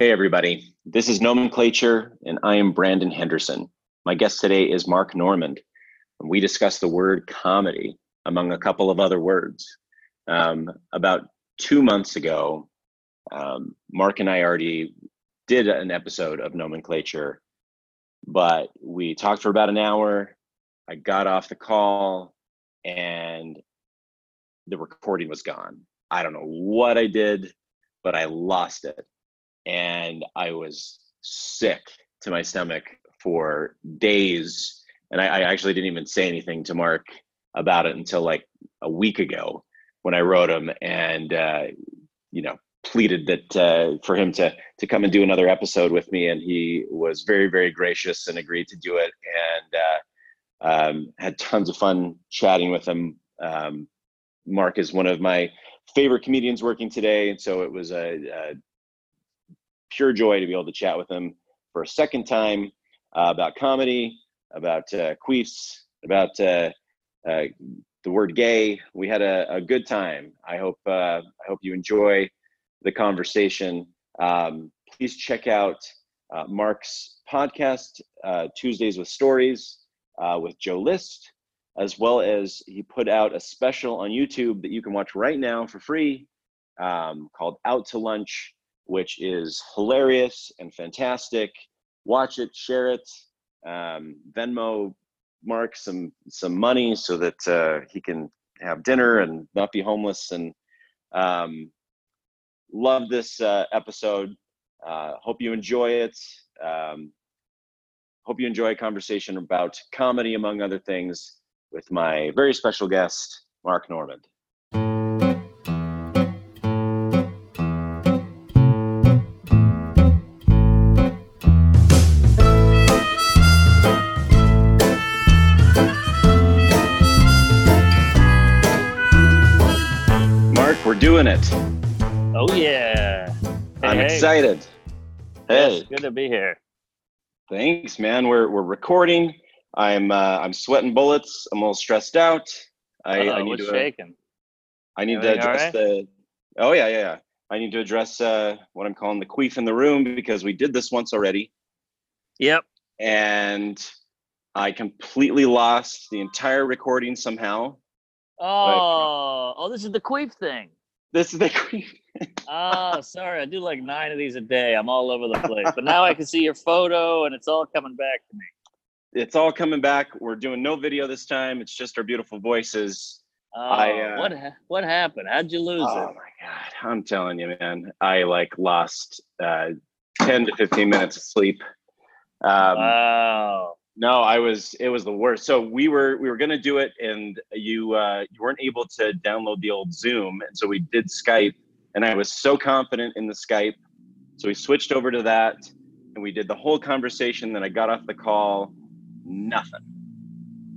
Hey, everybody. This is Nomenclature, and I am Brandon Henderson. My guest today is Mark Normand, and we discuss the word comedy, among a couple of other words. Um, about two months ago, um, Mark and I already did an episode of Nomenclature, but we talked for about an hour. I got off the call, and the recording was gone. I don't know what I did, but I lost it and I was sick to my stomach for days. And I, I, actually didn't even say anything to Mark about it until like a week ago when I wrote him and, uh, you know, pleaded that uh, for him to to come and do another episode with me, and he was very very gracious and agreed to do it, and uh, um, had tons of fun chatting with him. Um, Mark is one of my favorite comedians working today, and so it was a, a pure joy to be able to chat with him for a second time uh, about comedy, about uh, queefs, about uh, uh, the word gay. We had a, a good time. I hope uh, I hope you enjoy the conversation. Um, please check out uh, Mark's podcast, Tuesdays with Stories, with Joe List, as well as he put out a special on YouTube that you can watch right now for free um, called Out to Lunch which is hilarious and fantastic. Watch it, share it, um, Venmo Mark some some money so that uh, he can have dinner and not be homeless. And um, love this uh, episode. Uh, hope you enjoy it. Um, hope you enjoy a conversation about comedy, among other things, with my very special guest, Mark Normand. Doing it. Oh yeah. Hey, I'm excited. Hey. good to be here. Thanks, man. We're we're recording. I'm uh, I'm sweating bullets. I'm a little stressed out. I, I need to uh, shaking. I need Everything to address right? the Oh yeah, yeah, yeah. I need to address uh, what I'm calling the queef in the room because we did this once already. Yep. And I completely lost the entire recording somehow. Oh, but, oh, this is the queef thing. This is the queen. oh, sorry. I do like nine of these a day. I'm all over the place. But now I can see your photo and it's all coming back to me. It's all coming back. We're doing no video this time. It's just our beautiful voices. Oh, I, uh, what what happened? How'd you lose oh it? Oh my god! I'm telling you, man. I like lost uh, ten to fifteen minutes of sleep. Um, wow no, I was. It was the worst. So we were we were gonna do it, and you uh, you weren't able to download the old Zoom, and so we did Skype, and I was so confident in the Skype, so we switched over to that, and we did the whole conversation. Then I got off the call, nothing,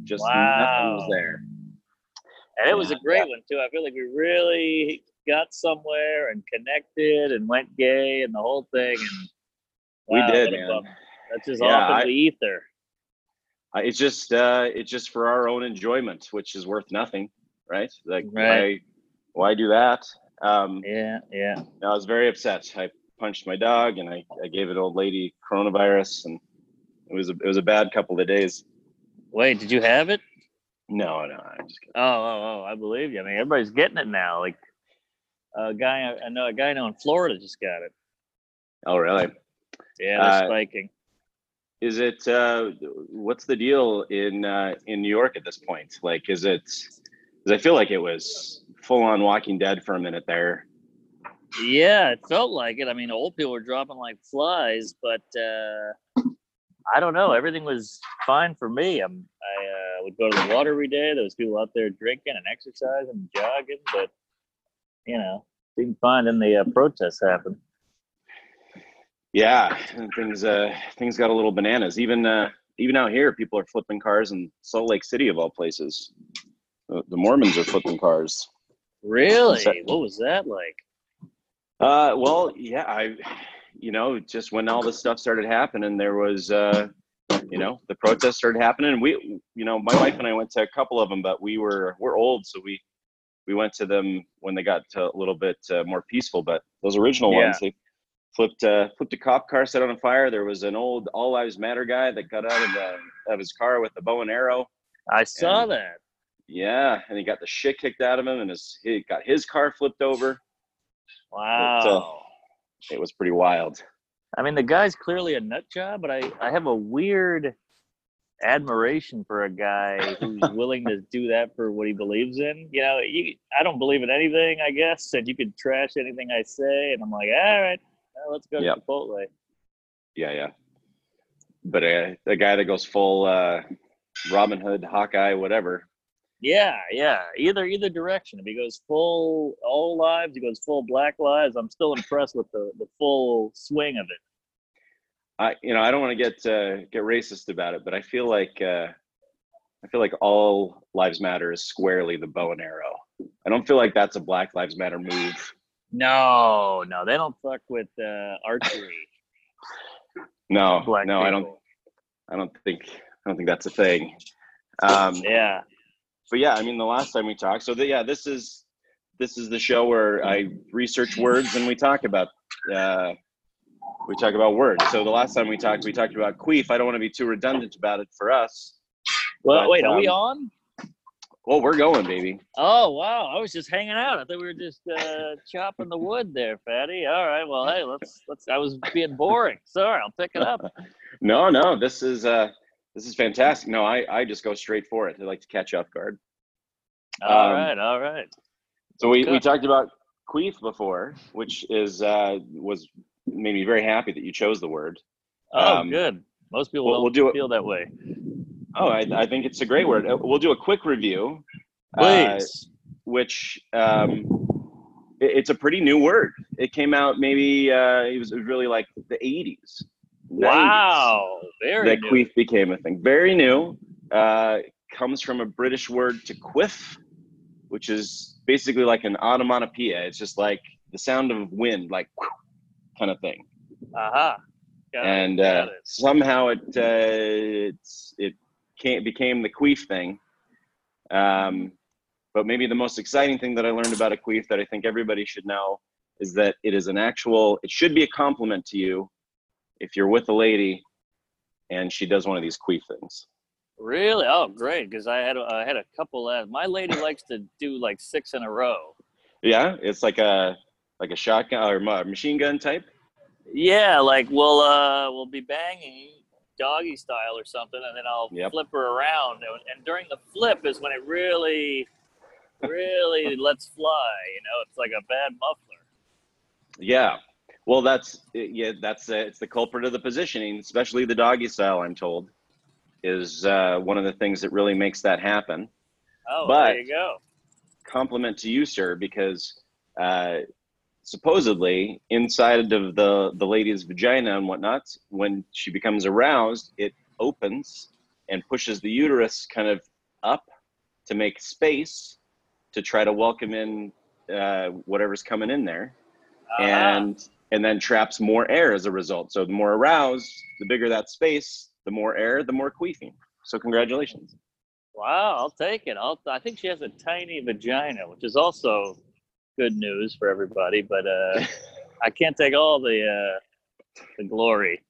just wow. nothing was there. And it was a great one too. I feel like we really got somewhere and connected and went gay and the whole thing. And wow, we did, man. That's just yeah, off in I, the ether it's just uh, it's just for our own enjoyment, which is worth nothing, right? Like right. why why do that? Um, yeah, yeah. I was very upset. I punched my dog, and I, I gave an old lady coronavirus, and it was a, it was a bad couple of days. Wait, did you have it? No, no, I'm just kidding. Oh, oh, oh! I believe you. I mean, everybody's getting it now. Like a guy, I know a guy I know in Florida just got it. Oh, really? Yeah, they're uh, spiking is it uh, what's the deal in uh, in New York at this point? Like, is it? Because I feel like it was full on Walking Dead for a minute there. Yeah, it felt like it. I mean, old people were dropping like flies, but uh, I don't know. Everything was fine for me. I'm, I uh, would go to the water every day. There was people out there drinking and exercising and jogging, but you know, seemed fine. Then the uh, protests happened. Yeah, things uh, things got a little bananas. Even uh, even out here, people are flipping cars in Salt Lake City of all places. The, the Mormons are flipping cars. Really? So, what was that like? Uh, well, yeah, I, you know, just when all this stuff started happening, there was, uh, you know, the protests started happening. And we, you know, my wife and I went to a couple of them, but we were we're old, so we we went to them when they got to a little bit uh, more peaceful. But those original yeah. ones, they flipped uh, flipped a cop car set on fire. There was an old All Lives Matter guy that got out of the of his car with a bow and arrow. I saw And- that. Yeah, and he got the shit kicked out of him, and his he got his car flipped over. Wow. It was pretty wild. I mean, the guy's clearly a nut job, but I, I have a weird admiration for a guy who's willing to do that for what he believes in. You know, you, I don't believe in anything, I guess, and you could trash anything I say, and I'm like, all right, well, let's go to Chipotle. Yeah, yeah. But uh, the guy that goes full uh, Robin Hood, Hawkeye, whatever. Yeah, yeah. Either either direction. If he goes full all lives, he goes full black lives. I'm still impressed with the, the full swing of it. I, you know, I don't want to get uh, get racist about it, but I feel like uh, I feel like all lives matter is squarely the bow and arrow. I don't feel like that's a Black Lives Matter move. No, no, they don't fuck with uh, archery. No, Black no, I don't. I don't think. I don't think that's a thing. Um, Yeah. but yeah, I mean, the last time we talked, so the, yeah, this is this is the show where I research words and we talk about uh, we talk about words. So the last time we talked, we talked about queef. I don't want to be too redundant about it for us. Well, But, wait, are we um, on? Well, we're going, baby. Oh wow, I was just hanging out. I thought we were just uh, chopping the wood there, Fatty. All right, well, hey, let's let's. I was being boring. Sorry, I'll pick it up. No, no, this is uh, this is fantastic. No, I I just go straight for it. I like to catch off guard. All Um, right, all right. So we, we talked about queef before, which is uh, was made me very happy that you chose the word. Oh, um, good. Most people we'll- don't we'll do it- feel that way. Oh, I, I think it's a great word. Uh, We'll do a quick review. uh, Please. which um, it- it's a pretty new word. It came out maybe uh, it was really like the 80s. 90s, wow, very that new. queef became a thing. Very new. Uh, comes from a British word to quiff, which is basically like an onomatopoeia. It's just like the sound of wind, like kind of thing. Aha. Got it, and uh, somehow it uh, it's, it came, became the queef thing. Um, but maybe the most exciting thing that I learned about a queef that I think everybody should know is that it is an actual. It should be a compliment to you if you're with a lady and she does one of these queef things. Really? Oh, great. Because I had a, I had a couple. Last. My lady likes to do like six in a row. Yeah, it's like a like a shotgun or machine gun type. Yeah, like we'll uh we'll be banging doggy style or something, and then I'll Yep. flip her around, and, and during the flip is when it really, really lets fly. You know, it's like a bad muffler. Yeah. Well, that's yeah. That's uh, it's the culprit of the positioning, especially the doggy style. I'm told is uh, one of the things that really makes that happen. Oh, But- there you go. Compliment to you, sir, because uh, supposedly inside of the the lady's vagina and whatnot, when she becomes aroused, it opens and pushes the uterus kind of up to make space to try to welcome in uh, whatever's coming in there. Aha. and and then traps more air as a result. So the more aroused, the bigger that space, the more air, the more queefing. So congratulations. wow, I'll take it. I'll. I think she has a tiny vagina, which is also good news for everybody. But uh, I can't take all the uh, the glory.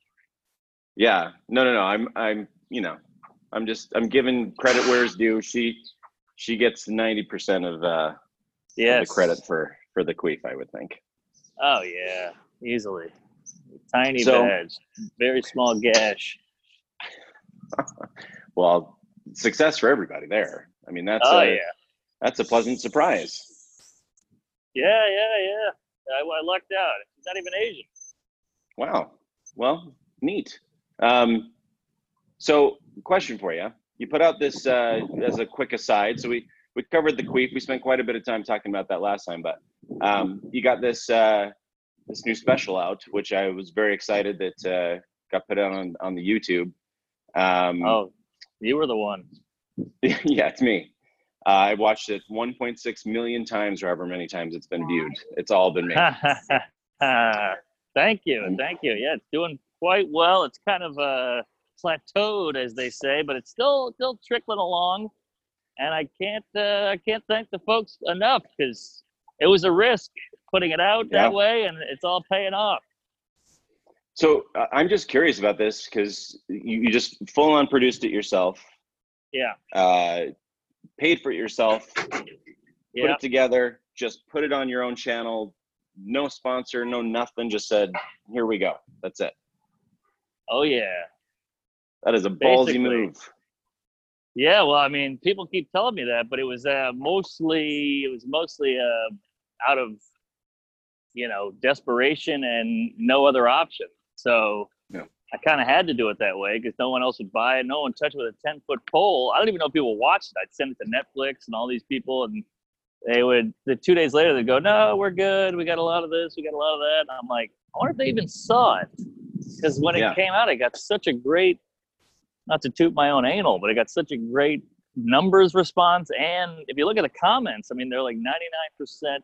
Yeah, no, no, no. I'm, I'm, you know, I'm just, I'm giving credit where it's due. She, she gets ninety percent of uh, Yes. the credit for for the queef, I would think. Oh yeah, easily. Tiny So- badge, very small gash. Well, success for everybody there. I mean, that's oh a, yeah, that's a pleasant surprise. Yeah, yeah, yeah. I, I lucked out. She's not even Asian. Wow. Well, neat. Um, so, question for you: You put out this uh, as a quick aside. So we we covered the queef. We spent quite a bit of time talking about that last time, but um, you got this uh, this new special out, which I was very excited that uh, got put out on on the YouTube. Um, Oh, you were the one. yeah, it's me. Uh, I watched it 1.6 million times, or however many times it's been viewed. It's all been me. thank you, Um, thank you. Yeah, it's doing quite well. It's kind of uh, plateaued, as they say, but it's still still trickling along. And I can't uh, I can't thank the folks enough because it was a risk putting it out Yeah. that way, and it's all paying off. So uh, I'm just curious about this because you, you just full on produced it yourself. Yeah. Uh, paid for it yourself. Yeah. Put it together. Just put it on your own channel. No sponsor. No nothing. Just said, here we go. That's it. Oh yeah. That is a ballsy Basically. move. Yeah, well, I mean, people keep telling me that, but it was uh, mostly it was mostly uh, out of you know desperation and no other option. So Yeah. I kind of had to do it that way because no one else would buy it. No one touched with a ten foot pole. I don't even know if people watched it. I'd send it to Netflix and all these people, and they would. The two days later, they'd go, "No, we're good. We got a lot of this. We got a lot of that." And I'm like, I wonder if they even saw it because when Yeah. it came out, it got such a great not to toot my own anal, but it got such a great numbers response. And if you look at the comments, I mean, they're like 99%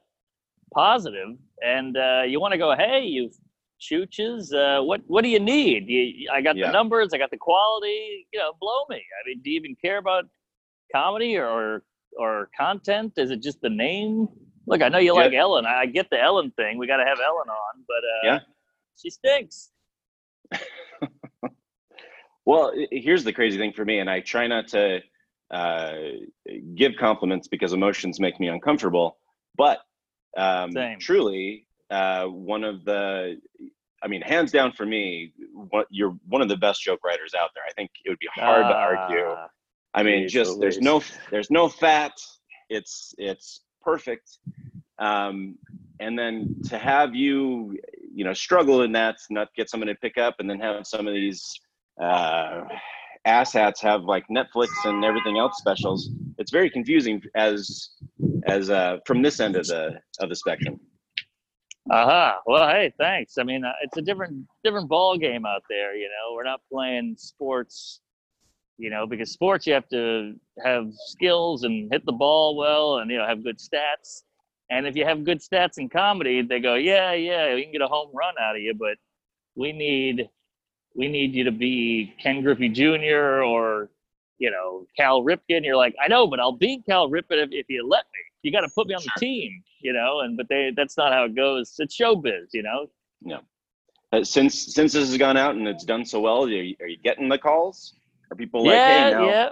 positive. And uh, you want to go, hey, you chooches, uh, what what do you need? You, I got Yeah. the numbers, I got the quality. You know, blow me. I mean, do you even care about comedy or or content? Is it just the name? Look, I know you Yeah. like Ellen. I get the Ellen thing. We got to have Ellen on, but uh, Yeah. she stinks. Well, here's the crazy thing for me, and I try not to uh, give compliments because emotions make me uncomfortable. But um, Same. truly, uh, one of the, I mean, hands down for me, what, you're one of the best joke writers out there. I think it would be hard to argue. Ah, I mean, Jeez just there's no there's no fat. It's it's perfect. Um, and then to have you, you know, struggle in that, not get someone to pick up, and then have some of these uh, asshats have like Netflix and everything else specials. It's very confusing as as uh, from this end of the of the spectrum. Aha. Uh-huh. Well, hey, thanks. I mean, uh, it's a different different ball game out there. You know, we're not playing sports. You know, because sports you have to have skills and hit the ball well, and you know have good stats. And if you have good stats in comedy, they go, yeah, yeah, we can get a home run out of you, but we need we need you to be Ken Griffey Jr. or you know Cal Ripken. You're like, I know, but I'll beat Cal Ripken if, if you let me. You got to put me on the team, you know. And but they that's not how it goes. It's showbiz, you know. Uh, since since this has gone out and it's done so well, are you, are you getting the calls? Are people like, yeah, hey, no, yeah,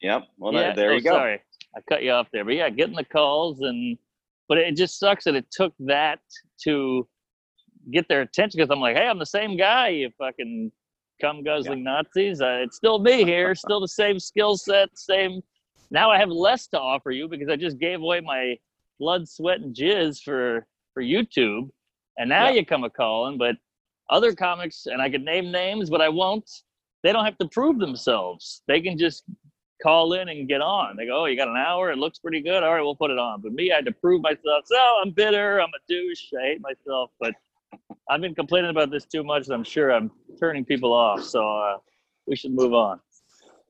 yep, well, yeah. there Oh, you go. Sorry, I cut you off there, but yeah, getting the calls and but it just sucks that it took that to get their attention because I'm like, hey, I'm the same guy. You fucking cum guzzling Nazis. Uh, it's still me here. Still the same skill set. Same. Now I have less to offer you because I just gave away my blood, sweat, and jizz for for YouTube, and now Yeah. you come a calling. But other comics, and I could name names, but I won't. They don't have to prove themselves. They can just call in and get on. They go, "Oh, you got an hour. It looks pretty good. All right, we'll put it on." But me, I had to prove myself. So I'm bitter. I'm a douche. I hate myself. But I've been complaining about this too much, and I'm sure I'm turning people off. So uh, we should move on.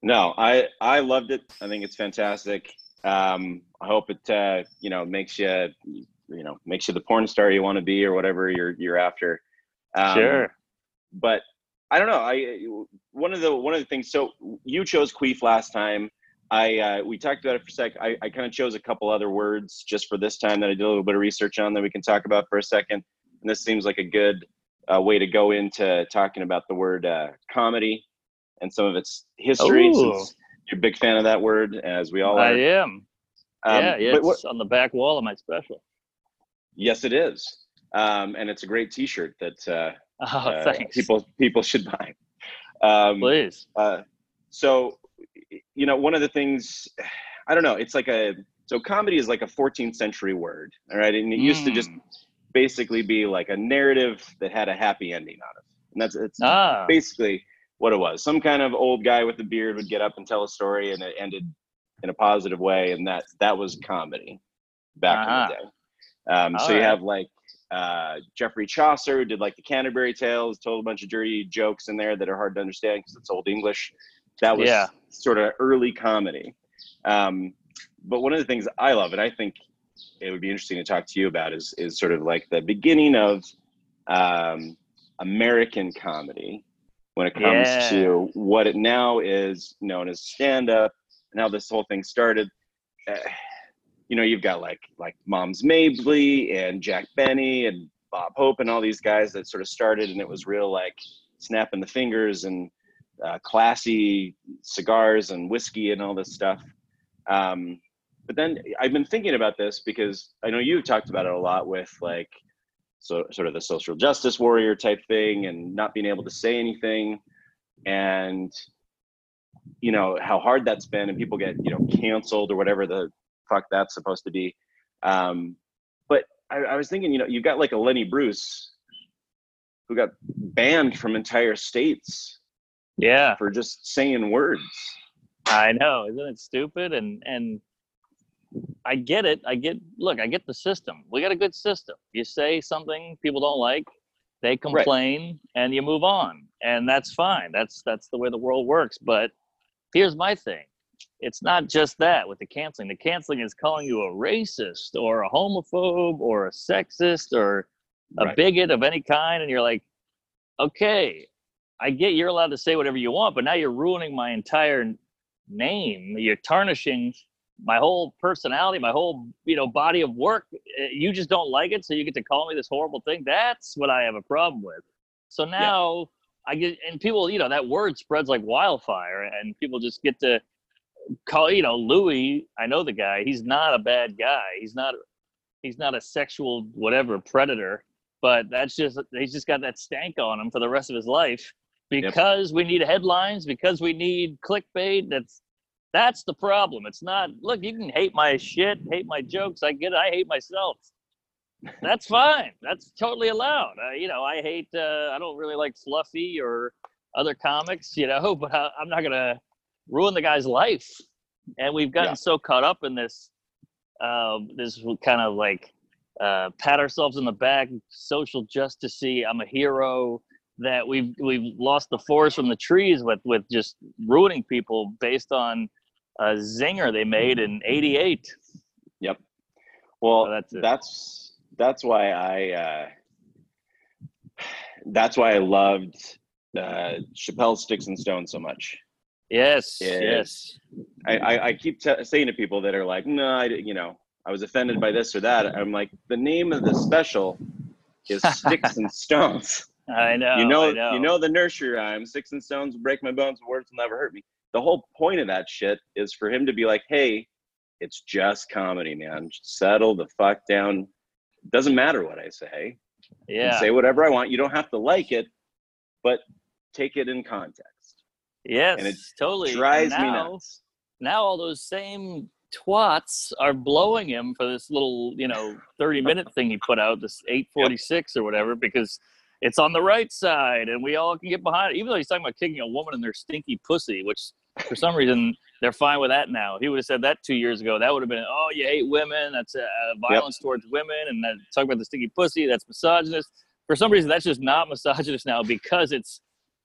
No, I I loved it. I think it's fantastic. Um, I hope it uh, you know makes you you know makes you the porn star you want to be or whatever you're you're after. Um, sure. But I don't know. I one of the one of the things. So you chose queef last time. I uh, we talked about it for a sec. I, I kind of chose a couple other words just for this time that I did a little bit of research on that we can talk about for a second. And this seems like a good uh, way to go into talking about the word uh, comedy and some of its history. You're a big fan of that word, as we all are. I am. Um, yeah, yeah. It's what- on the back wall of my special. yes, it is. Um, and it's a great T-shirt that uh, Oh, uh, people people should buy. Um, Please. Uh, so, you know, one of the things, I don't know, it's like a, so comedy is like a 14th century word, all right? And it used to just Mm. basically be like a narrative that had a happy ending on it. And that's, it's Ah, basically what it was. Some kind of old guy with a beard would get up and tell a story and it ended in a positive way. And that, that was comedy back Uh-huh. in the day. Um, so All you have like uh, Geoffrey Chaucer who did like the Canterbury Tales, told a bunch of dirty jokes in there that are hard to understand because it's old English. That was Yeah. sort of early comedy. Um, but one of the things I love, and I think it would be interesting to talk to you about, is is sort of like the beginning of um, American comedy when it comes Yeah. to what it now is known as stand up and how this whole thing started. Uh, you know, you've got like like Moms Mabley and Jack Benny and Bob Hope and all these guys that sort of started, and it was real like snapping the fingers and uh, classy cigars and whiskey and all this stuff. Um, but then I've been thinking about this because I know you've talked about it a lot with like so sort of the social justice warrior type thing and not being able to say anything and you know how hard that's been and people get you know canceled or whatever the fuck that's supposed to be um, but I, I was thinking you know you've got like a lenny bruce who got banned from entire states Yeah, for just saying words I know. Isn't it stupid? And and I get it. I get. Look, I get the system. We got a good system. You say something people don't like, they complain, and you move on, and that's fine. That's that's the way the world works. But here's my thing. It's not just that with the canceling. The canceling is calling you a racist or a homophobe or a sexist or a Right. bigot of any kind, and you're like, okay, I get you're allowed to say whatever you want, but now you're ruining my entire name. You're tarnishing my whole personality, my whole you know body of work. Uh, You just don't like it, so you get to call me this horrible thing. That's what I have a problem with. So now I get and people, you know, that word spreads like wildfire, and people just get to call. You know, Louis. I know the guy. He's not a bad guy. He's not. He's not a sexual whatever predator. But that's just he's just got that stank on him for the rest of his life because we need headlines because we need clickbait that's that's the problem. It's not look you can hate my shit hate my jokes i get it i hate myself. That's fine. That's totally allowed. Uh, you know i hate uh, i don't really like fluffy or other comics you know but I, i'm not gonna ruin the guy's life. And we've gotten Yeah. so caught up in this uh, this kind of like uh, pat ourselves in the back social justice i'm a hero that we've we've lost the forest from the trees with with just ruining people based on a zinger they made in 88 Yep. well So that's it. that's that's why i uh that's why i loved uh chappelle's sticks and stones so much yes Yeah. yes I, I, I keep t- saying to people that are like, no, I, you know, I was offended by this or that. I'm like, the name of the special is Sticks and Stones. i know you know, know. you know the nursery rhyme, Sticks and Stones will break my bones, but words will never hurt me. The whole point of that shit is for him to be like, hey, it's just comedy, man. Just settle the fuck down. Doesn't matter what I say. Yeah say whatever I want. You don't have to like it, but take it in context. yes and it totally Drives And me now, nuts. now all those same twats are blowing him for this little you know 30 minute thing he put out this 846 or whatever because it's on the right side and we all can get behind it even though he's talking about kicking a woman in their stinky pussy which for some reason they're fine with that now. If he would have said that two years ago that would have been oh you hate women. That's uh, violence towards women and that talk about the stinky pussy. That's misogynist. For some reason that's just not misogynist now because it's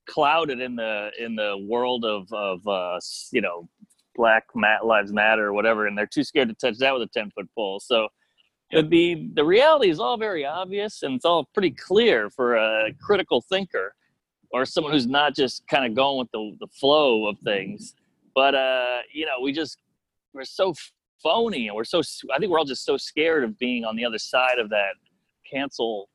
clouded in the in the world of of uh you know black Ma- lives matter or whatever and they're too scared to touch that with a 10 foot pole. So Yep. the the reality is all very obvious and it's all pretty clear for a critical thinker or someone who's not just kind of going with the, the flow of things but uh you know we just we're so phony and we're so i think we're all just so scared of being on the other side of that cancel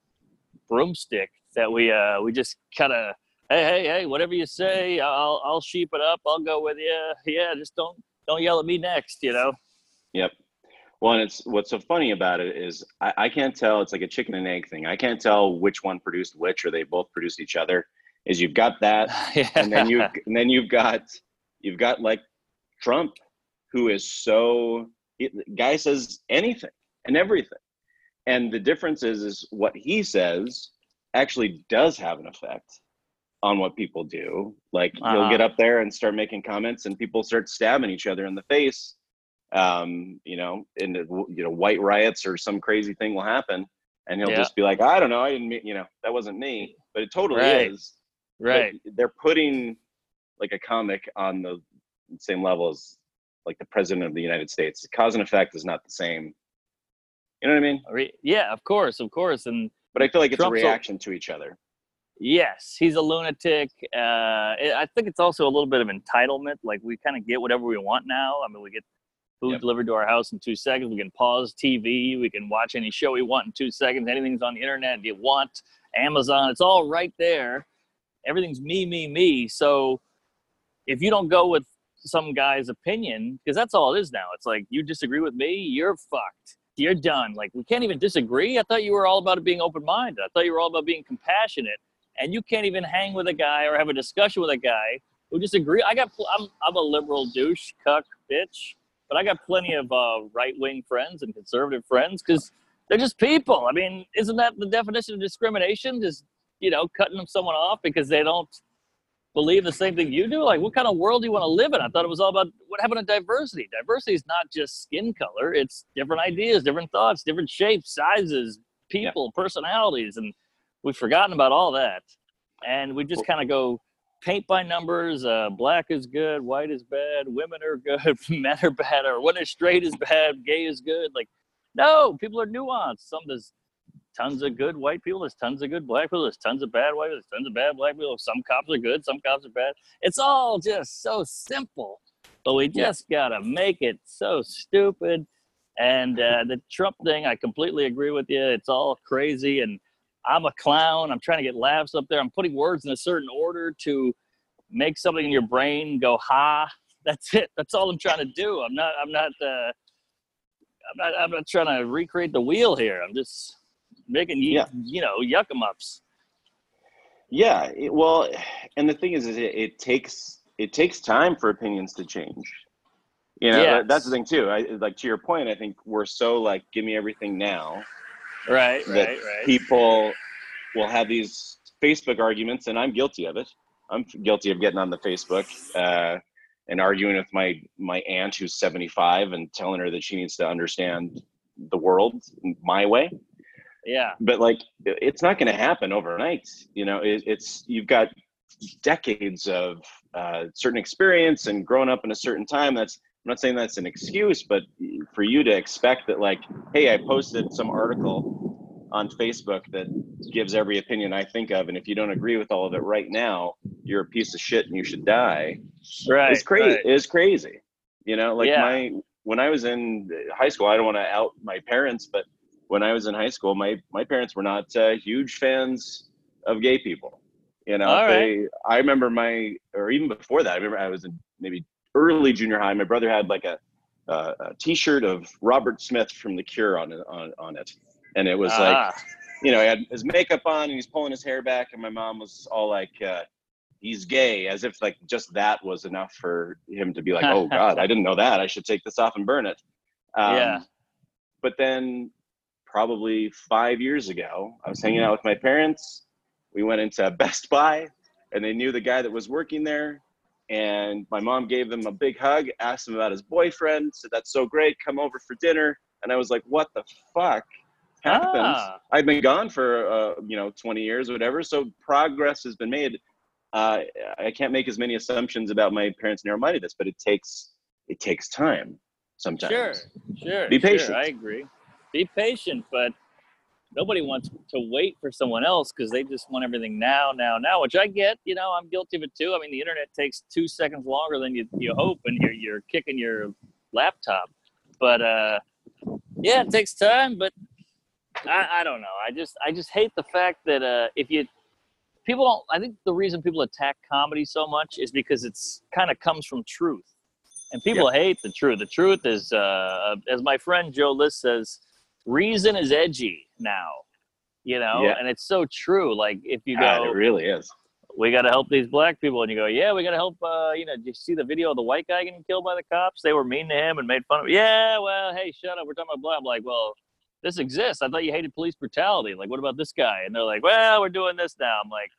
broomstick that we uh we just kind of hey hey hey whatever you say i'll i'll sheep it up i'll go with you yeah just don't don't yell at me next you know Yep. Well, and it's what's so funny about it is I, I can't tell. It's like a chicken and egg thing. I can't tell which one produced which, or they both produced each other. Is you've got that, and then you and then you've got you've got like Trump, who is so guy says anything and everything, and the difference is is what he says actually does have an effect on what people do. Like he'll Uh-huh. get up there and start making comments, and people start stabbing each other in the face. Um, you know, and you know, white riots or some crazy thing will happen, and he'll Yeah. just be like, "I don't know, I didn't, mean, you know, that wasn't me," but it totally Right. is. But right they're putting like a comic on the same level as like the president of the United States. Cause and effect is not the same. You know what I mean? Yeah of course of course and But I feel like it's Trump's a reaction to each other. Yes, he's a lunatic. Uh, I I think it's also a little bit of entitlement. Like we kind of get whatever we want now. I mean, we get food Yep. delivered to our house in two seconds. We can pause TV. We can watch any show we want in two seconds. Anything's on the internet you want. Amazon, it's all right there. Everything's me, me, me. So if you don't go with some guy's opinion, because that's all it is now. It's like you disagree with me, you're fucked. You're done. Like we can't even disagree. I thought you were all about being open minded. I thought you were all about being compassionate. And you can't even hang with a guy or have a discussion with a guy who disagree. I got. I'm. I'm a liberal douche, cuck, bitch. But I got plenty of uh, right wing friends and conservative friends because they're just people. I mean, isn't that the definition of discrimination? Just you know, cutting someone off because they don't believe the same thing you do? Like, what kind of world do you want to live in? I thought it was all about what happened to diversity. Diversity is not just skin color; it's different ideas, different thoughts, different shapes, sizes, people, personalities, and we've forgotten about all that. And we just kind of go paint by numbers. Uh, black is good, white is bad, women are good, men are bad, or when is straight is bad, gay is good. Like, no, people are nuanced. Some there's tons of good white people. There's tons of good black people. There's tons of bad white people. There's tons of bad black people. Some cops are good. Some cops are bad. It's all just so simple, but we just gotta make it so stupid. And uh, the Trump thing, I completely agree with you. It's all crazy, and I'm a clown. I'm trying to get laughs up there. I'm putting words in a certain order to make something in your brain go ha. That's it. That's all I'm trying to do. I'm not. I'm not. Uh, I'm not. I'm not trying to recreate the wheel here. I'm just making you, Yeah. you know, yuck 'em ups. Yeah, it, well, and the thing is, is it, it takes it takes time for opinions to change. You know, that- that's the thing too. I like to your point. I think we're so like, give me everything now. Right. that Right. Right. People will have these Facebook arguments, and I'm guilty of it. I'm guilty of getting on the Facebook uh, and arguing with my my aunt who's 75 and telling her that she needs to understand the world my way yeah. but like it's not going to happen overnight you know it, it's you've got decades of uh, certain experience and growing up in a certain time that's i'm not saying that's an excuse but for you to expect that like hey i posted some article on facebook that gives every opinion i think of and if you don't agree with all of it right now you're a piece of shit and you should die Right. it's crazy right. it's crazy you know like Yeah. my when i was in high school i don't want to out my parents but when i was in high school my my parents were not uh, huge fans of gay people you know they i remember my or even before that i remember i was in maybe early junior high my brother had like a uh, a t-shirt of robert smith from the cure on it on, on it and it was like Ah, you know, he had his makeup on and he's pulling his hair back, and my mom was all like, uh, "He's gay," as if like just that was enough for him to be like, "Oh God, I didn't know that. I should take this off and burn it." Um, Yeah. But then, probably five years ago, I was hanging out with my parents. We went into Best Buy, and they knew the guy that was working there. And my mom gave him a big hug, asked him about his boyfriend, said, "That's so great. Come over for dinner." And I was like, "What the fuck?" happened Ah. I've been gone for uh, you know 20 years or whatever, so progress has been made. Uh, I can't make as many assumptions about my parents' narrow-mindedness, but it takes it takes time sometimes. Sure, sure. Be sure, patient. I agree. Be patient, but nobody wants to wait for someone else because they just want everything now, now, now. Which I get. You know, I'm guilty of it too. I mean, the internet takes two seconds longer than you you hope, and you're you're kicking your laptop. But uh, yeah, it takes time. But I, I don't know. I just I just hate the fact that uh, if you people don't. I think the reason people attack comedy so much is because it's kind of comes from truth and people hate the truth. The truth is, uh, as my friend Joe List says, reason is edgy now. You know, Yeah. and it's so true. Like if you God, go, it really is. we got to help these black people, and you go, yeah, we got to help. Uh, you know, did you see the video of the white guy getting killed by the cops? They were mean to him and made fun of. Him. Yeah, well, hey, shut up. We're talking about black. I'm like, well, this exists. I thought you hated police brutality. Like, what about this guy? And they're like, well, we're doing this now. I'm like,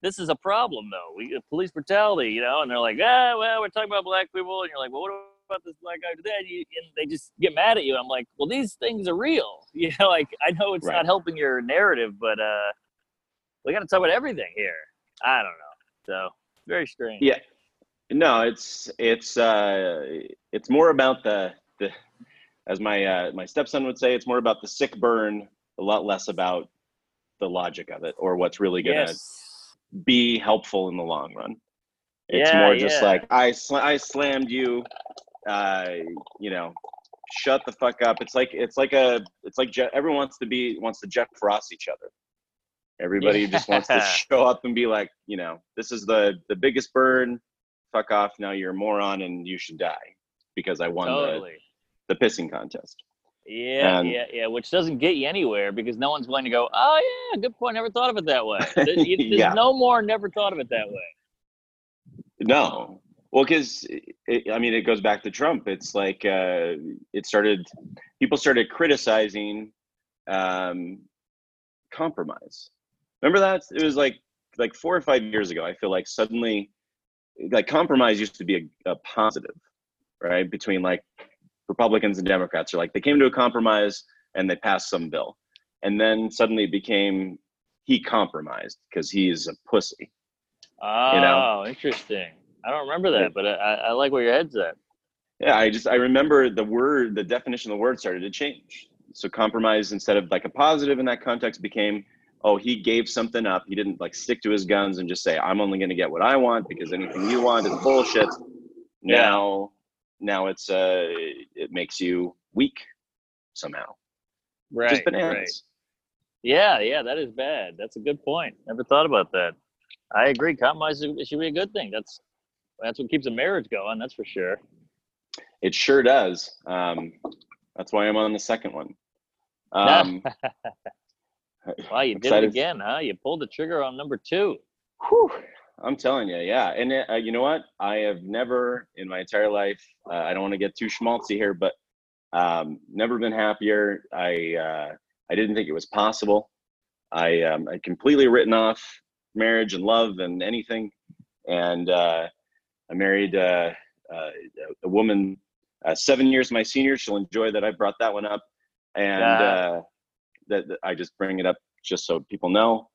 this is a problem though. We police brutality, you know. And they're like, ah, well, we're talking about black people, and you're like, well, what about this black guy today? And, you, and they just get mad at you. I'm like, well, these things are real. You know, like I know it's Right. not helping your narrative, but uh, we got to talk about everything here. I don't know. So very strange. Yeah. No, it's it's uh, it's more about the the as my uh, my stepson would say, it's more about the sick burn, a lot less about the logic of it or what's really gonna Yes. be helpful in the long run. It's Yeah, more just yeah. like I sl- I slammed you, uh, you know, shut the fuck up. It's like it's like a it's like everyone wants to be wants to Jeff Ross each other. Everybody just wants to show up and be like, you know, this is the the biggest burn. Fuck off! Now you're a moron and you should die because I won Totally. the the pissing contest. Yeah, And- yeah, yeah. Which doesn't get you anywhere because no one's willing to go. Oh yeah, good point. Never thought of it that way. There's Yeah. no more. Never thought of it that way. No. Well, because I mean, it goes back to Trump. It's like uh, it started. People started criticizing um, compromise. Remember that? It was like like four or five years ago. I feel like suddenly, like compromise used to be a, a positive, right? Between like Republicans and Democrats, or like they came to a compromise and they passed some bill, and then suddenly it became he compromised because he's a pussy. Oh, know? interesting. I don't remember that, but I, I like where your head's at. Yeah, I just I remember the word, the definition of the word started to change. So compromise instead of like a positive in that context became, oh, he gave something up. He didn't like stick to his guns and just say, I'm only going to get what I want because anything you want is bullshit. Yeah. Now, now it's uh, it makes you weak somehow. Right. just bananas. Right. Yeah, yeah, that is bad. That's a good point. Never thought about that. I agree. Compromise should be a good thing. That's that's what keeps a marriage going. That's for sure. It sure does. Um, that's why I'm on the second one. Um, Wow, you did it again, huh? You pulled the trigger on number two. Whew, I'm telling you, yeah. And uh, you know what? I have never in my entire life, uh, I don't want to get too schmaltzy here, but um, never been happier. I uh, I didn't think it was possible. I um, I completely written off marriage and love and anything, and uh, I married uh, uh, a woman uh, seven years my senior. She'll enjoy that I brought that one up, and Yeah. uh, that, that I just bring it up just so people know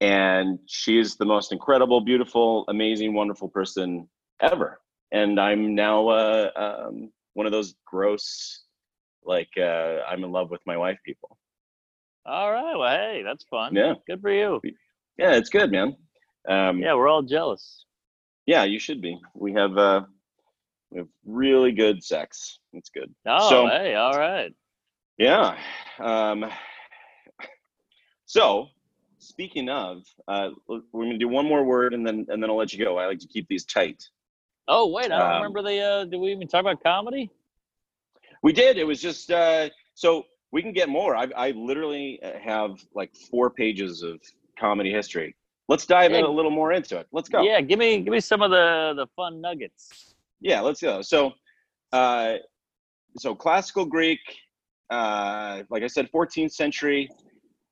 and she is the most incredible, beautiful, amazing, wonderful person ever. And I'm now uh, um, one of those gross, like uh, I'm in love with my wife people. All right. Well, hey, that's fun. Yeah. Good for you. Yeah, it's good, man. Um, yeah. Yeah, we're all jealous. You should be. We have uh, we have really good sex. It's good. Oh, So- hey, all right. Yeah. Um, so, speaking of, uh, we're gonna do one more word, and then and then I'll let you go. I like to keep these tight. Oh, wait, I don't Um, remember the. Uh, did we even talk about comedy? We did. It was just uh, so we can get more. I, I literally uh, have like four pages of comedy history. Let's dive in a little more into it. Let's go. Yeah, give me give me some of the the fun nuggets. Yeah, let's go. So, uh, so classical Greek, uh, like I said, 14th century.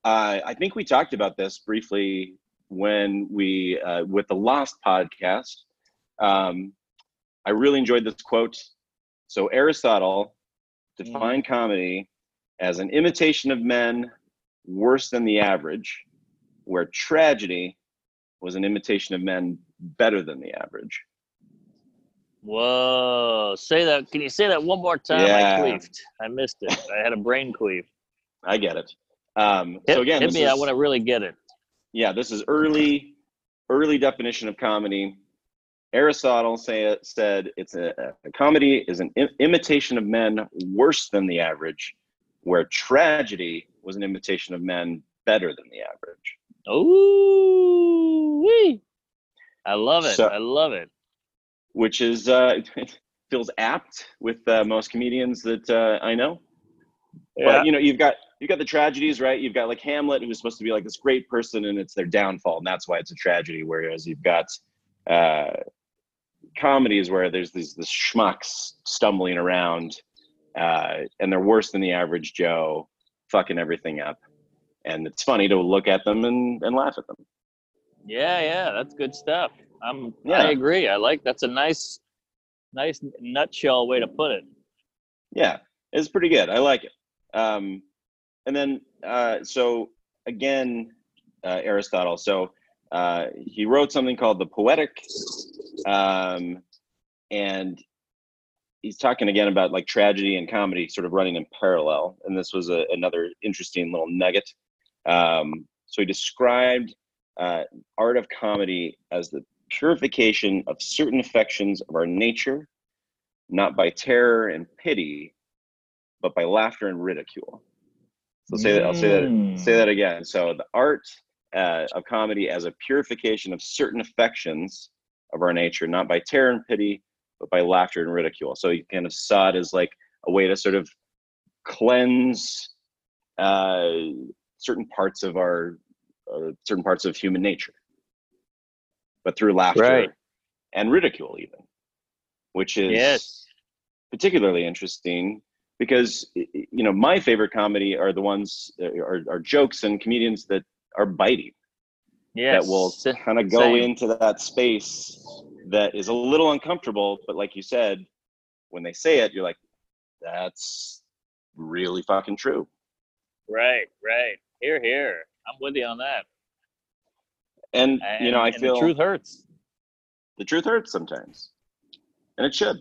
Uh, I think we talked about this briefly when we uh, with the Lost podcast. Um, I really enjoyed this quote. So Aristotle defined comedy as an imitation of men worse than the average, where tragedy was an imitation of men better than the average. Whoa! Say that. Can you say that one more time? Yeah. I queefed. I missed it. I had a brain queef. I get it. Um, Hit, so again, hit me. I want to really get it. yeah, this is early, early definition of comedy. Aristotle say, said it's a, a comedy is an im- imitation of men worse than the average, where tragedy was an imitation of men better than the average. Wee! I love it. So- I love it. Which is uh, feels apt with uh, most comedians that uh, I know. Yeah. But you know, you've got you've got the tragedies, right? You've got like Hamlet, who's supposed to be like this great person, and it's their downfall, and that's why it's a tragedy. Whereas you've got uh, comedies where there's these this schmucks stumbling around, uh, and they're worse than the average Joe, fucking everything up, and it's funny to look at them and, and laugh at them. Yeah, yeah, that's good stuff. I'm. Yeah. I agree. I like that's a nice, nice nutshell way to put it. Yeah, it's pretty good. I like it. Um, and then, uh, so again, uh, Aristotle. So uh, he wrote something called the Poetic, um, and he's talking again about like tragedy and comedy sort of running in parallel. And this was a, another interesting little nugget. Um, so he described uh, art of comedy as the purification of certain affections of our nature not by terror and pity, but by laughter and ridicule. So say that, I'll say that, say Mm. that again. So the art uh, of comedy as a purification of certain affections of our nature, not by terror and pity, but by laughter and ridicule. So you kind of saw it as like a way to sort of cleanse uh, certain parts of our, uh, certain parts of human nature, but through laughter Right. and ridicule, even, which is Yes. particularly interesting because you know my favorite comedy are the ones uh, are, are jokes and comedians that are biting Yes. that will kind of go same. into that space that is a little uncomfortable but like you said when they say it you're like that's really fucking true Right. Right. Here. Here. I'm with you on that. and And, you know i feel the truth hurts. the truth hurts sometimes and it should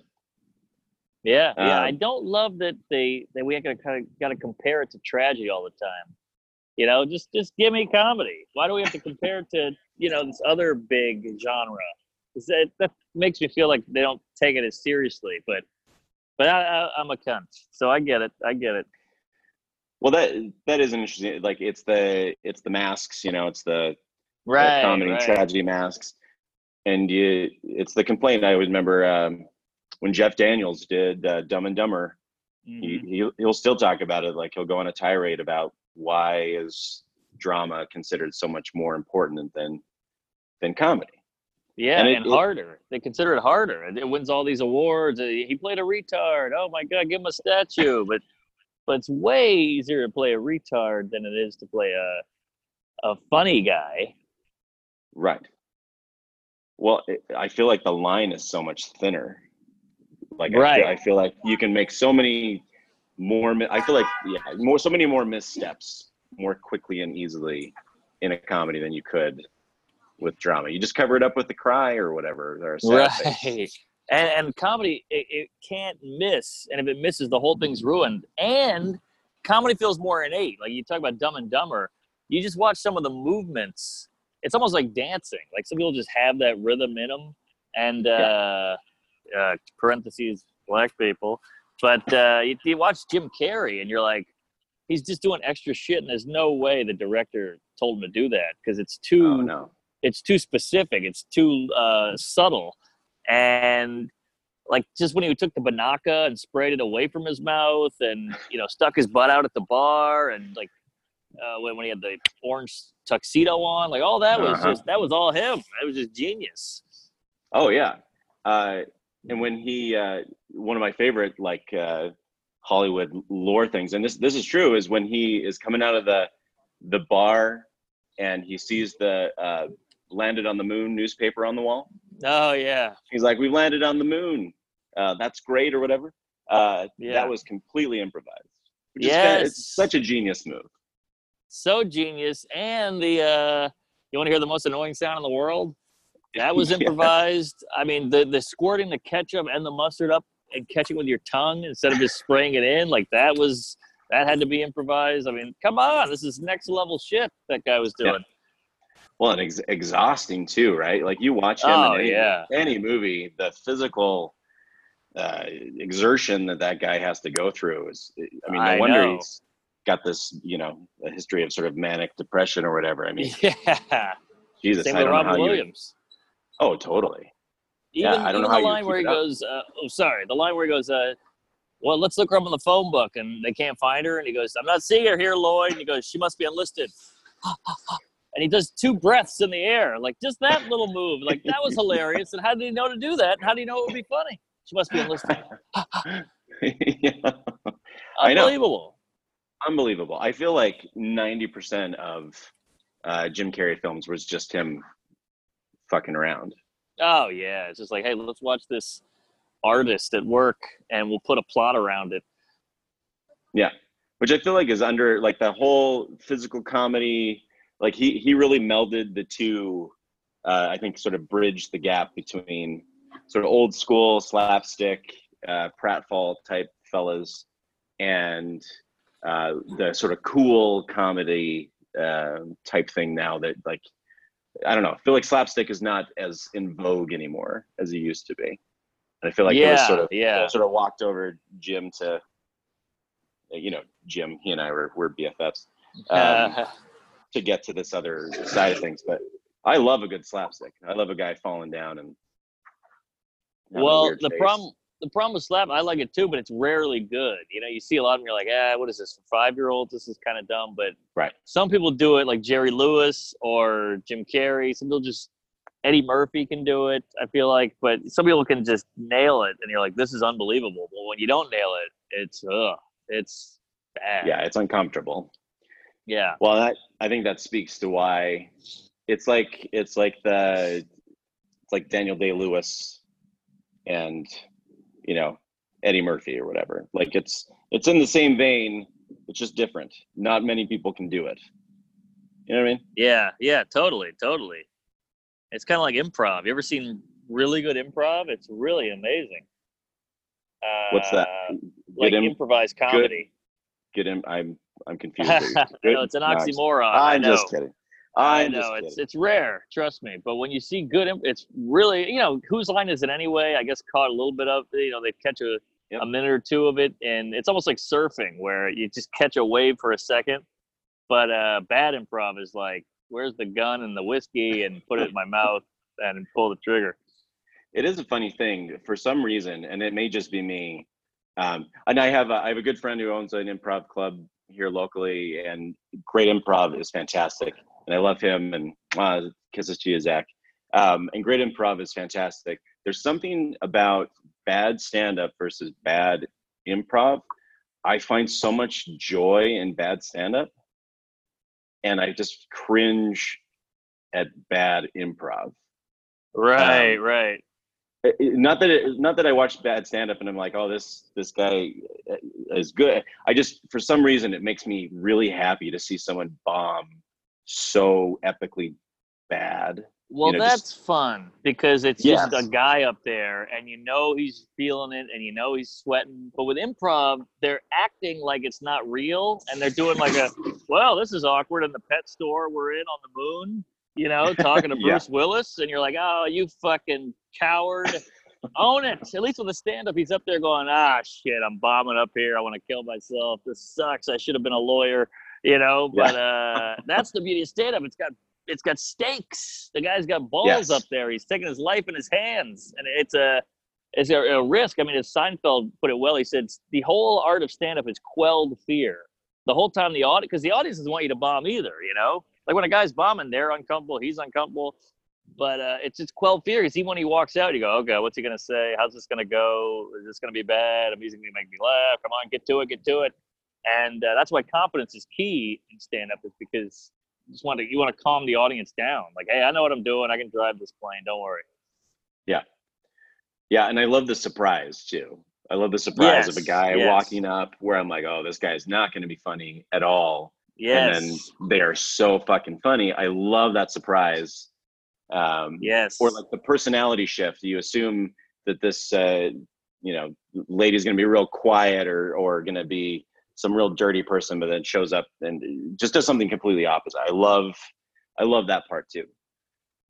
Yeah, yeah. I Um, don't love that they that we got to kind of got to compare it to tragedy all the time. You know, just just give me comedy. Why do we have to compare it to you know this other big genre? That that makes me feel like they don't take it as seriously. But but I, I, I'm a cunt, so I get it. I get it. Well that that is an interesting like it's the it's the masks you know it's the the Right. comedy right. tragedy masks and you it's the complaint i always remember um, when jeff daniels did uh, dumb and dumber Mhm. he, he he'll still talk about it like he'll go on a tirade about why is drama considered so much more important than than comedy Yeah, And and, it- it- harder. They consider it harder. It wins all these awards. Uh, He played a retard. Oh my god, give him a statue. but but it's way easier to play a retard than it is to play a a funny guy. right. Well it, i feel like the line is so much thinner. Like I, feel, I feel like you can make so many more i feel like yeah more so many more missteps more quickly and easily in a comedy than you could with drama. You just cover it up with the cry or whatever or a sad face. And and comedy it, it can't miss. And if it misses, the whole thing's ruined. And comedy feels more innate. Like you talk about Dumb and Dumber. You just watch some of the movements. It's almost like dancing. Like some people just have that rhythm in them. And uh, uh, parentheses black people. But uh, you, you watch Jim Carrey, and you're like, he's just doing extra shit, and there's no way the director told him to do that because it's too oh no it's too specific it's too uh, subtle and like just when he took the Binaca and sprayed it away from his mouth and you know stuck his butt out at the bar and like uh, when, when he had the orange tuxedo on like all that was Uh-huh. just that was all him that was just genius Oh yeah, uh, and when he uh, one of my favorite like uh, Hollywood lore things, and this this is true, is when he is coming out of the the bar and he sees the uh, landed on the moon newspaper on the wall. Oh yeah He's like, "We landed on the moon. Uh, that's great," or whatever. Uh, Yeah. That was completely improvised. Which is kinda, Yes. it's such a genius move. so genius and the uh you want to hear the most annoying sound in the world that was Yes. improvised i mean the the squirting the ketchup and the mustard up and catching with your tongue instead of just spraying it in like that was that had to be improvised i mean come on this is next level shit that guy was Yeah. Well, and ex- exhausting too, right? Like you watch him Oh, in any, yeah. any movie, the physical uh, exertion that that guy has to go through is. I mean, no I wonder know. he's got this, you know, a history of sort of manic depression or whatever. I mean, yeah Jesus, same I with don't know robin how you. williams Oh, totally. even, Yeah, I don't know even how the line where he goes uh, oh sorry the line where he goes uh well let's look her up in the phone book and they can't find her and he goes i'm not seeing her here lloyd and he goes she must be enlisted and he does two breaths in the air like just that little move like that was hilarious and how did he know to do that how do you know it would be funny she must be enlisted yeah. Unbelievable Unbelievable. I feel like ninety percent of uh, Jim Carrey films was just him fucking around. oh yeah it's just like hey let's watch this artist at work and we'll put a plot around it Yeah, which I feel like is under like the whole physical comedy. Like he he really melded the two. Uh, I think sort of bridged the gap between sort of old school slapstick uh, pratfall type fellas and uh, the sort of cool comedy uh, type thing now that like I don't know. I feel like slapstick is not as in vogue anymore as it used to be. And I feel like it was Yeah, sort of yeah. sort of walked over Jim to, you know, Jim. He and I were we're BFFs um, Uh, to get to this other side of things. But I love a good slapstick. I love a guy falling down and. well, the face. problem the problem with slap, I like it too, but it's rarely good. You know, you see a lot of them, you're like, ah, what is this for five year olds? This is kind of dumb. But Right. some people do it, like Jerry Lewis or Jim Carrey. Some people just Eddie Murphy can do it. I feel like, but some people can just nail it, and you're like, this is unbelievable. But when you don't nail it, it's ugh, it's bad. Yeah, it's uncomfortable. Yeah, Well, that I think that speaks to why it's like it's like the it's like Daniel Day Lewis and you know Eddie Murphy or whatever. Like it's it's in the same vein. It's just different. Not many people can do it. You know what I mean? yeah, yeah, totally, totally. It's kind of like improv. You ever seen really good improv? It's really amazing. Uh, What's that? Like Good im- improvised comedy. Get him. I'm I'm confused. I know it's an No, I'm- oxymoron. I I'm just kidding. I I'm know it's kidding. it's rare, trust me. But when you see good, it's really you know whose line is it anyway? I guess caught a little bit of you know they catch a Yep. a minute or two of it, and it's almost like surfing where you just catch a wave for a second. But uh, bad improv is like, where's the gun and the whiskey, and put it in my mouth and pull the trigger. it is a funny thing for some reason, and it may just be me. Um, and I have a, I have a good friend who owns an improv club here locally, and great improv is fantastic, and I love him. And uh, kisses to you, Zach. Um, and great improv is fantastic. There's something about bad stand up versus bad improv. I find so much joy in bad stand up, and I just cringe at bad improv. Right, Um, right. It- not that it, not that I watch bad stand up and I'm like, oh, this this guy uh, is good. I just for some reason it makes me really happy to see someone bomb so epically bad. Well, know, that's just- fun because it's just a guy up there, and you know he's feeling it, and you know he's sweating. But with improv, they're acting like it's not real, and they're doing like a, well, this is awkward in the pet store we're in on the moon, you know, talking to Yeah. Bruce Willis, and you're like, oh, you fucking coward, own it. At least with a stand-up, he's up there going, ah, shit, I'm bombing up here. I want to kill myself. This sucks. I should have been a lawyer, you know. But uh, that's the beauty of stand-up. It's got it's got stakes. The guy's got balls Yes. up there. He's taking his life in his hands, and it's a it's a, a risk. I mean, as Seinfeld put it well, he said the whole art of stand-up is quelled fear. The whole time the audience, because the audience doesn't want you to bomb either. You know, like when a guy's bombing, they're uncomfortable, he's uncomfortable, but uh, it's just quelled fear. Because even when he walks out, you go, okay, what's he gonna say? How's this gonna go? Is this gonna be bad? The music's gonna make me laugh. Come on, get to it, get to it. And uh, that's why confidence is key in stand-up, is because you just want to you want to calm the audience down. Like, hey, I know what I'm doing. I can drive this plane. Don't worry. Yeah, yeah, and I love the surprise too. I love the surprise of a guy yes. walking up where I'm like, oh, this guy's not going to be funny at all, Yes. and then they are so fucking funny. I love that surprise. Um, yes. or like the personality shift you assume that this uh, you know lady's going to be real quiet or or going to be some real dirty person but then shows up and just does something completely opposite i love i love that part too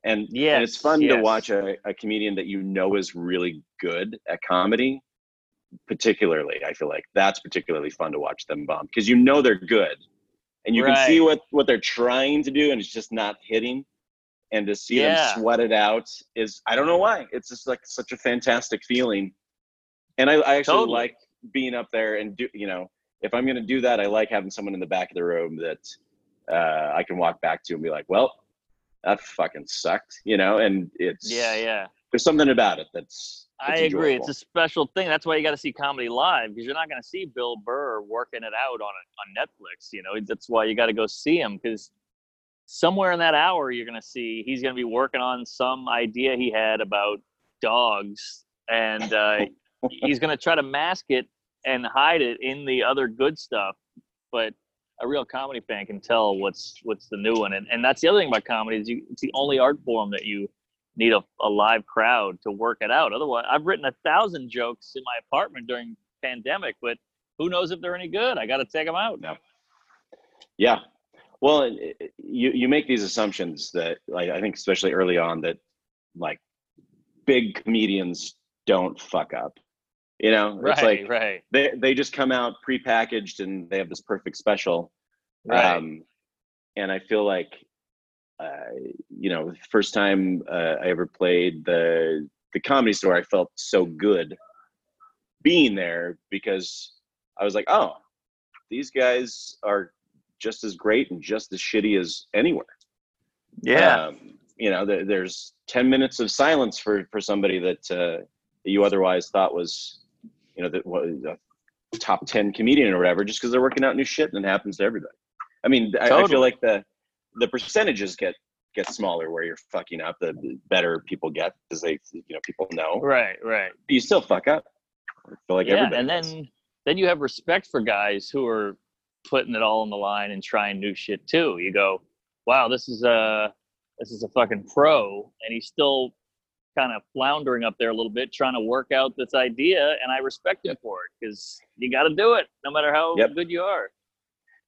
and, and it's Yes, fun to watch a, a comedian that you know is really good at comedy particularly i feel like that's particularly fun to watch them bomb because you know they're good and you can see what what they're trying to do and it's just not hitting and to see Yeah. them sweat it out is I don't know why. It's just like such a fantastic feeling. And I, I actually Totally. like being up there and do you know, if I'm gonna do that, I like having someone in the back of the room that uh, I can walk back to and be like, Well, that fucking sucked, you know, and it's yeah, yeah. There's something about it that's, I that's agree. It's a special thing. That's why you got to see comedy live because you're not going to see Bill Burr working it out on on Netflix. You know, that's why you got to go see him because somewhere in that hour you're going to see he's going to be working on some idea he had about dogs, and uh, he's going to try to mask it and hide it in the other good stuff. But a real comedy fan can tell what's what's the new one, and and that's the other thing about comedy is you it's the only art form that you need a, a live crowd to work it out. Otherwise, I've written a thousand jokes in my apartment during pandemic, but who knows if they're any good? I got to take them out. Yeah. Well, it- it- you you make these assumptions that like I think especially early on that like big comedians don't fuck up. You know, Right, it's like right, they they just come out prepackaged and they have this perfect special. right. Um, and I feel like, uh, you know, first time uh, I ever played the the comedy store, I felt so good being there because I was like, oh, these guys are just as great and just as shitty as anywhere. yeah. Um, you know, there, there's 10 minutes of silence for, for somebody that, uh, that you otherwise thought was, you know, that was a top 10 comedian or whatever, just because they're working out new shit and it happens to everybody. I mean, I, I feel like the, the percentages get, get smaller where you're fucking up, the better people get because they, you know, people know. right, right. But you still fuck up. I feel like yeah, everybody and does. then then you have respect for guys who are putting it all on the line and trying new shit too. You go, wow, this is a this is a fucking pro, and he's still kind of floundering up there a little bit, trying to work out this idea, and I respect him for it because you got to do it, no matter how Yep. good you are.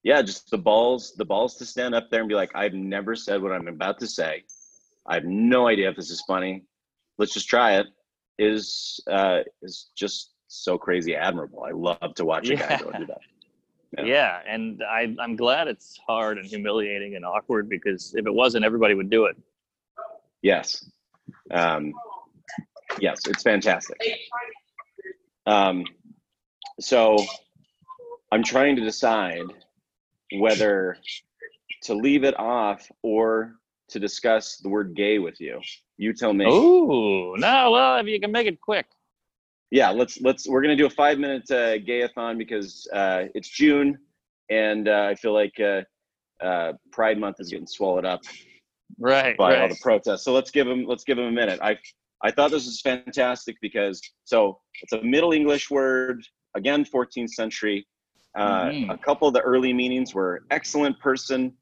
Yeah, just the balls, the balls to stand up there and be like, I've never said what I'm about to say. I have no idea if this is funny. Let's just try it. Is uh, is just so crazy admirable. I love to watch a guy go Yeah. do that. Yeah, Yeah. and I I'm glad it's hard and humiliating and awkward because if it wasn't, everybody would do it. Yes, um, yes, it's fantastic. Um, so I'm trying to decide whether to leave it off or to discuss the word gay with you. You tell me. Oh no, well if you can make it quick. yeah let's let's we're gonna do a five minute uh, gayathon because uh, it's june and uh, i feel like uh, uh, pride month is getting swallowed up Right, by all the protests so let's give them let's give them a minute i i thought this was fantastic because so it's a middle english word again 14th century uh, Mhm. a couple of the early meanings were excellent person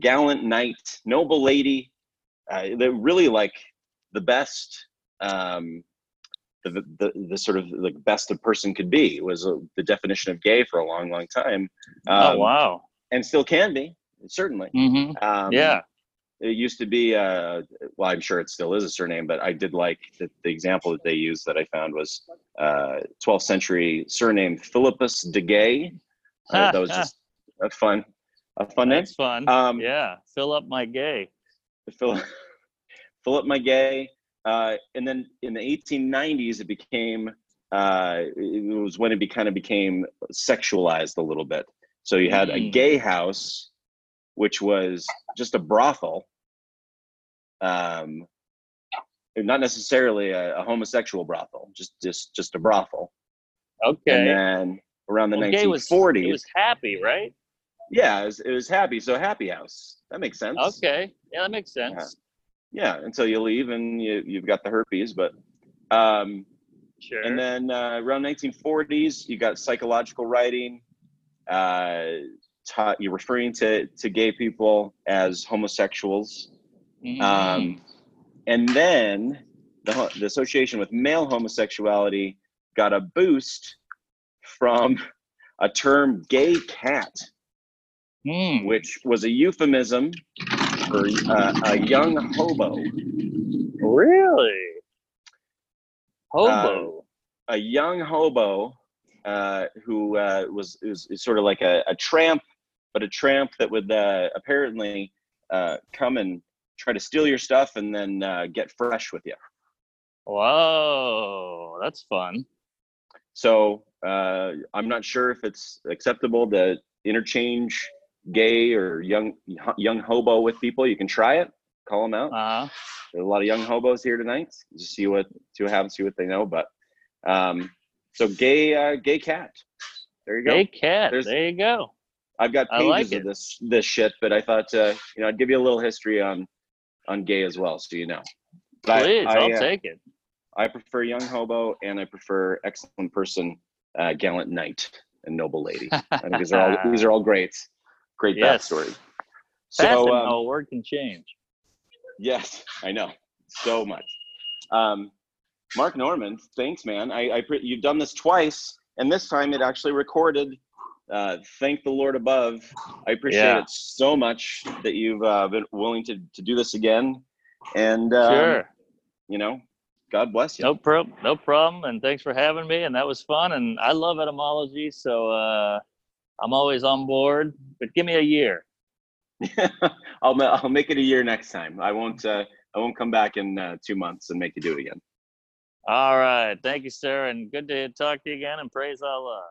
gallant knight noble lady uh, they're really like the best um, the, the, the sort of the best a person could be was uh, the definition of gay for a long, long time. oh Um, wow. And still can be, certainly. hmm Um, yeah. It used to be, uh, well, I'm sure it still is a surname, but I did like the, the example that they used that I found was uh, 12th century surname Philippus de Gay. That was just a fun, a fun name. Fun. Um, yeah. Fill up my gay. Philip, Philip my gay. Uh, and then in the 1890s, it became, uh, it was when it be, kind of became sexualized a little bit. So you had a Mm. gay house, which was just a brothel, um, not necessarily a, a homosexual brothel, just just just a brothel. Okay. And then around the Well, gay was 1940s, it was happy, right? yeah, it was, it was happy. So happy house. That makes sense. Okay. Yeah, that makes sense. yeah until you leave and you, you've got the herpes but um, Sure. and then uh, around 1940s you got psychological writing uh, taught you're referring to to gay people as homosexuals Mhm. um, and then the, the association with male homosexuality got a boost from a term gay cat Hmm. which was a euphemism for uh, a young hobo Really? Hobo. a young hobo uh, who uh, was, was sort of like a, a tramp, but a tramp that would uh, apparently uh, come and try to steal your stuff and then uh, get fresh with you. Whoa, that's fun. So uh, I'm not sure if it's acceptable to interchange gay or young young hobo with people. You can try it, call them out. Uh, There's a lot of young hobos here tonight. Just see what see what happens, see what they know. But um, so gay uh, gay cat. There you go. gay cat. There's- there you go. I've got pages like of this this shit, but I thought uh, you know I'd give you a little history on on gay as well, so you know. But Please, I, I'll uh, take it. I prefer young hobo, and I prefer excellent person, uh, gallant knight, and noble lady. I think these are all these are all great, great Yes. backstory. So um, how a word can change. yes, I know so much. Um, Mark Normand, thanks, man. I, I pre- you've done this twice, and this time it actually recorded. Uh, thank the Lord above. I appreciate Yeah. it so much that you've uh, been willing to to do this again. And um, sure. you know, God bless you. No problem. No problem. And thanks for having me. And that was fun. And I love etymology, so uh, I'm always on board. But give me a year. I'll I'll make it a year next time. I won't uh, I won't come back in uh, two months and make you do it again. All right. Thank you, sir. And good to talk to you again. And praise Allah.